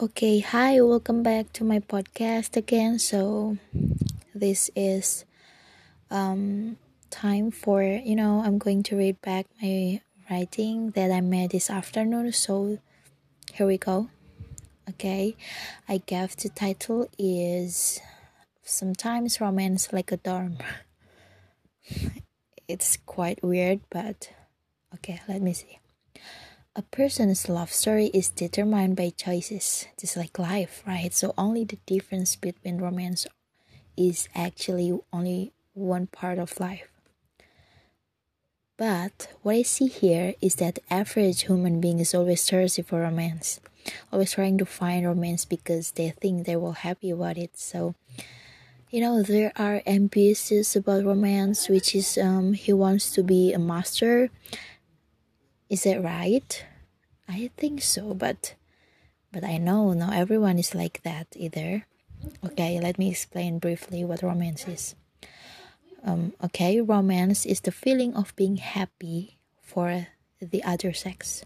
Okay, hi, welcome back to my podcast again. So, this is um time for you know I'm going to read back my writing that I made this afternoon. So, here we go. Okay, I gave the title is sometimes romance like a dorm. it's quite weird, but okay, let me see. A person's love story is determined by choices, just like life, right? So only the difference between romance is actually only one part of life. But what I see here is that the average human being is always thirsty for romance, always trying to find romance because they think they will happy about it. So, you know, there are ambitious about romance, which is um, he wants to be a master is it right? I think so, but but I know not everyone is like that either. Okay, let me explain briefly what romance is. Um, okay, romance is the feeling of being happy for the other sex.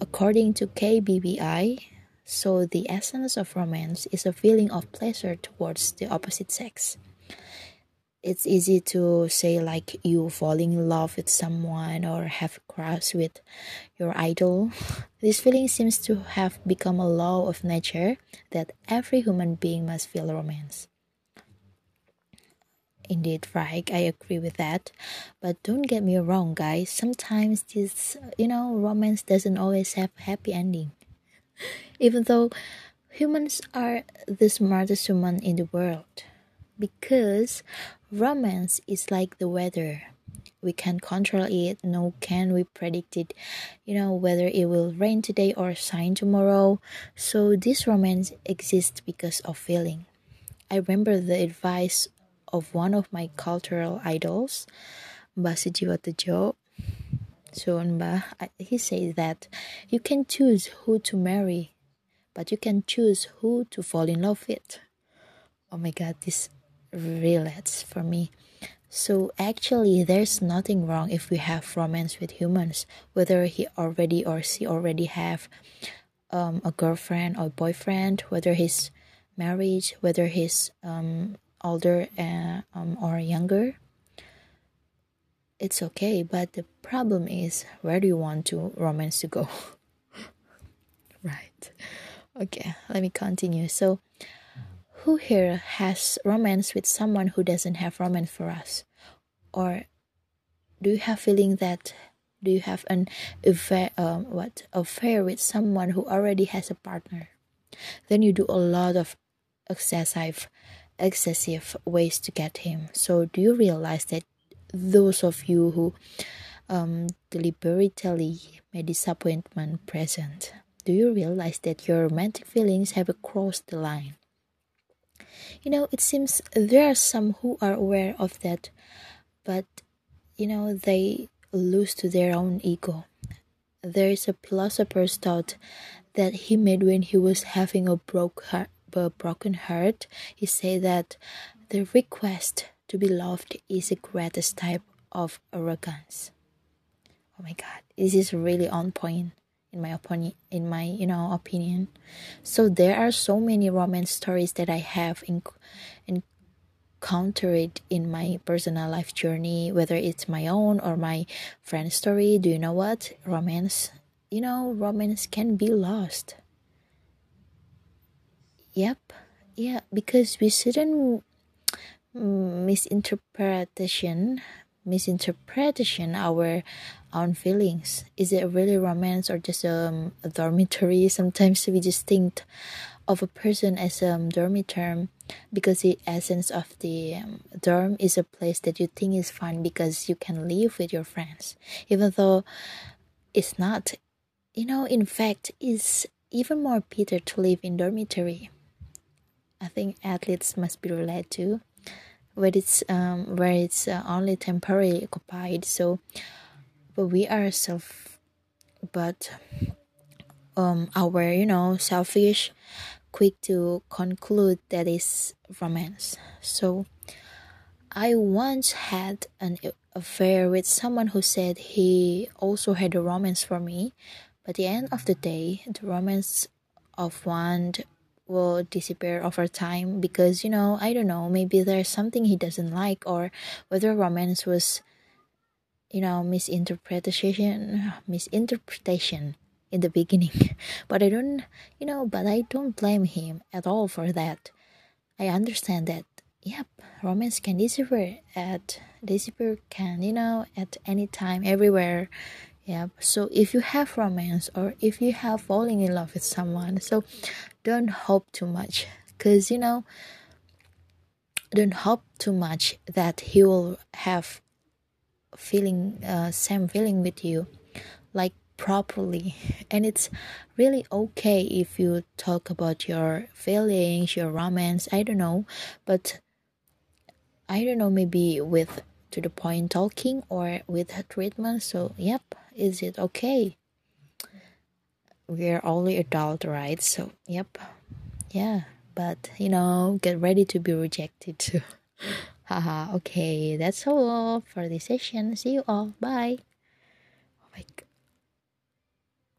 According to KBBI, so the essence of romance is a feeling of pleasure towards the opposite sex it's easy to say like you falling in love with someone or have crush with your idol. This feeling seems to have become a law of nature that every human being must feel romance. Indeed, right, I agree with that. But don't get me wrong, guys. Sometimes this, you know, romance doesn't always have happy ending. Even though humans are the smartest human in the world because romance is like the weather. We can't control it no can we predict it. You know whether it will rain today or shine tomorrow. So this romance exists because of feeling. I remember the advice of one of my cultural idols Mbah Sujiwo so Mbah, he says that you can choose who to marry but you can choose who to fall in love with. Oh my god this relates for me. So actually, there's nothing wrong if we have romance with humans, whether he already or she already have um, a girlfriend or boyfriend, whether he's married, whether he's um, older uh, um, or younger. It's okay, but the problem is where do you want to romance to go? right. Okay, let me continue. So who here has romance with someone who doesn't have romance for us? Or do you have feeling that do you have an affair um, what affair with someone who already has a partner? Then you do a lot of excessive excessive ways to get him. So do you realize that those of you who um, deliberately made disappointment present, do you realize that your romantic feelings have crossed the line? You know it seems there are some who are aware of that but you know they lose to their own ego. There is a philosopher's thought that he made when he was having a broke heart a broken heart. He said that the request to be loved is the greatest type of arrogance. Oh my god this is really on point in my opinion in my you know opinion. So there are so many romance stories that i have in, encountered in my personal life journey whether it's my own or my friend's story. Do you know what? Romance you know romance can be lost. Yep. Yeah because we shouldn't misinterpretation misinterpretation our own feelings. Is it really romance or just um, a dormitory? Sometimes we just think of a person as a um, dormitory because the essence of the um, dorm is a place that you think is fun because you can live with your friends, even though it's not. You know, in fact, it's even more bitter to live in dormitory. I think athletes must be related to where it's um, where it's uh, only temporarily occupied. So but we are self but um our you know selfish quick to conclude that is romance. So i once had an affair with someone who said he also had a romance for me but the end of the day the romance of one will disappear over time because you know i don't know maybe there's something he doesn't like or whether romance was you know misinterpretation misinterpretation in the beginning. But i don't you know but i don't blame him at all for that. I understand that yep romance can disappear at disappear can you know at any time everywhere. Yeah so if you have romance or if you have falling in love with someone so don't hope too much because you know don't hope too much that he will have feeling uh, same feeling with you like properly and it's really okay if you talk about your feelings your romance i don't know but i don't know maybe with to the point talking or with treatment so yep is it okay? We're only adult, right? So, yep. Yeah, but you know, get ready to be rejected too. Haha, okay, that's all for this session. See you all. Bye. Oh my god.